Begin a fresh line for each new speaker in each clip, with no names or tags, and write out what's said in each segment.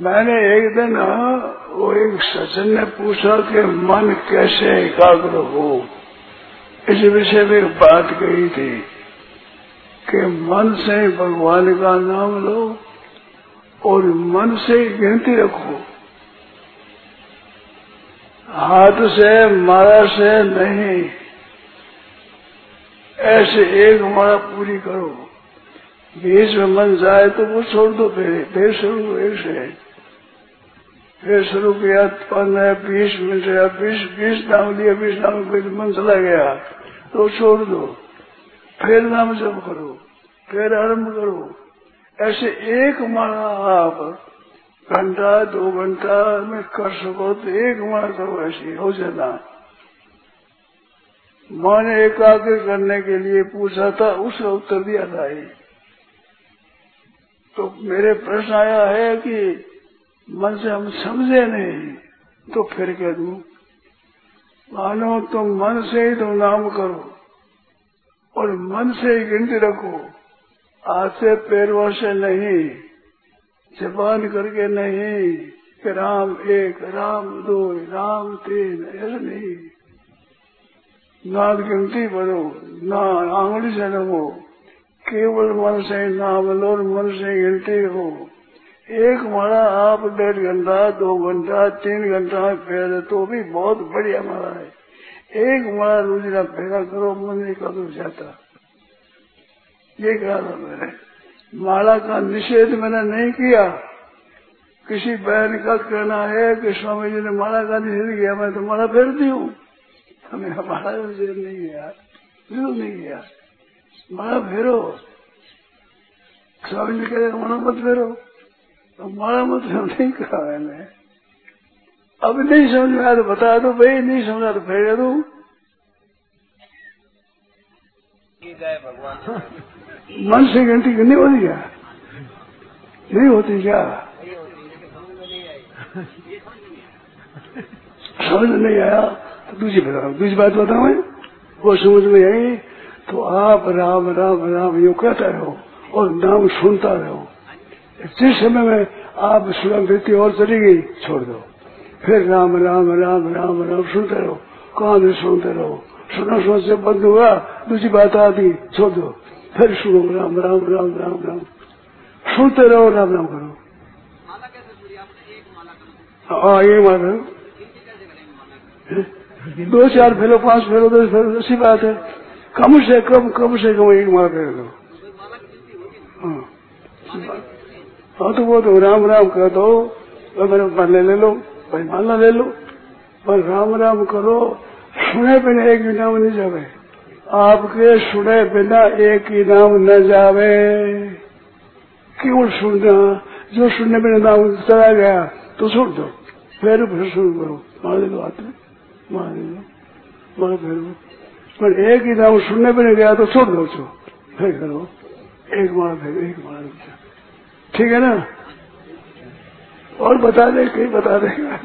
मैंने एक दिन वो एक सज्जन ने पूछा कि मन कैसे एकाग्र हो। इस विषय में बात कही थी कि मन से भगवान का नाम लो और मन से गिनती रखो। हाथ से मारा से नहीं, ऐसे एक मारा पूरी करो। बीच में मन जाए तो वो छोड़ दो, फिर फिर शुरू एक से। फिर शुरू किया पंद्रह बीस मिनट या बीस बीस नाम लिया बीस नाम मन चला गया। तो छोड़ दो। फिर नाम जब करो, फिर आरंभ करो। ऐसे एक माला आप घंटा, दो घंटा में कर सको तो एक माला करो ऐसी हो जाना मन एकाग्र करने के लिए पूछा था उसका उत्तर दिया था ही। तो मेरे प्रश्न आया है कि मन से हम समझे नहीं तो फिर कह दू, मानो तुम मन से ही तुम नाम करो, और मन से ही गिनती रखो। आज से पैरवा से नहीं, जबान करके नहीं, कि राम एक, राम दो, राम तीन, ऐसा नहीं। नाद गिनती पढ़ो ना आंगली से रहो केवल मन से नाम लो मन से गिनती हो एक माला आप डेढ़ घंटा, दो घंटा, तीन घंटा में फेर तो भी बहुत बढ़िया माला है। एक माला रोजना फेरा करो, मन नहीं कदम जाता। ये कहा था मैंने माला का निषेध मैंने नहीं किया। किसी बहन का कहना है कि स्वामी जी ने माला का निषेध किया, मैं तो माला फेरती हूँ। हमें हमारा निषेध नहीं किया बिल्कुल नहीं किया माला फेरो। स्वामी जी कह रहे माला मत फेरो। तो माला मत नहीं कहा मैंने अब नहीं समझ में आया तो बता दो भाई नहीं समझा तो फेर दो। मन से गिनती नहीं होती क्या? नहीं होती क्या समझ नहीं आया। तो दूसरी बताओ दूसरी बात बताओ मैं। वो समझ में आई तो आप राम राम राम यू कहता रहो और नाम सुनता रहो। जिस समय में आप सुलम वृत्ति और चली गई छोड़ दो। फिर राम राम राम राम राम सुनते रहो कान सुनते रहो। सुनो सुनो से बंद हुआ दूसरी बात आती छोड़ दो। फिर सुनो राम राम राम राम राम। सुनते रहो राम राम करो। हाँ ये माला। दो चार फेलो पाँच फेलो दस फेलो ऐसी बात है। कम से कम कम से कम एक माला कर। दो हाँ। हाँ तो वो तो राम राम कर दो मेरे माला ले लो भाई माला ले लो, पर राम राम करो, सुने बिना एक भी नाम नहीं जावे। आपके सुने बिना एक ही नाम न जावे। केवल सुनना? जो सुनने बिना नाम चला गया तो सुन दो। फिर फिर शुरू करो। मार दो हाथ में लो। मार फिर पर एक ही नाम सुनने बिना गया तो छोड़ दो फिर करो। एक मार फिर, एक मार ठीक है ना? और बता दे, कहीं बता देगा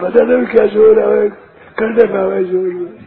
बता दे क्या ज़ोर है करने पावे ज़ोर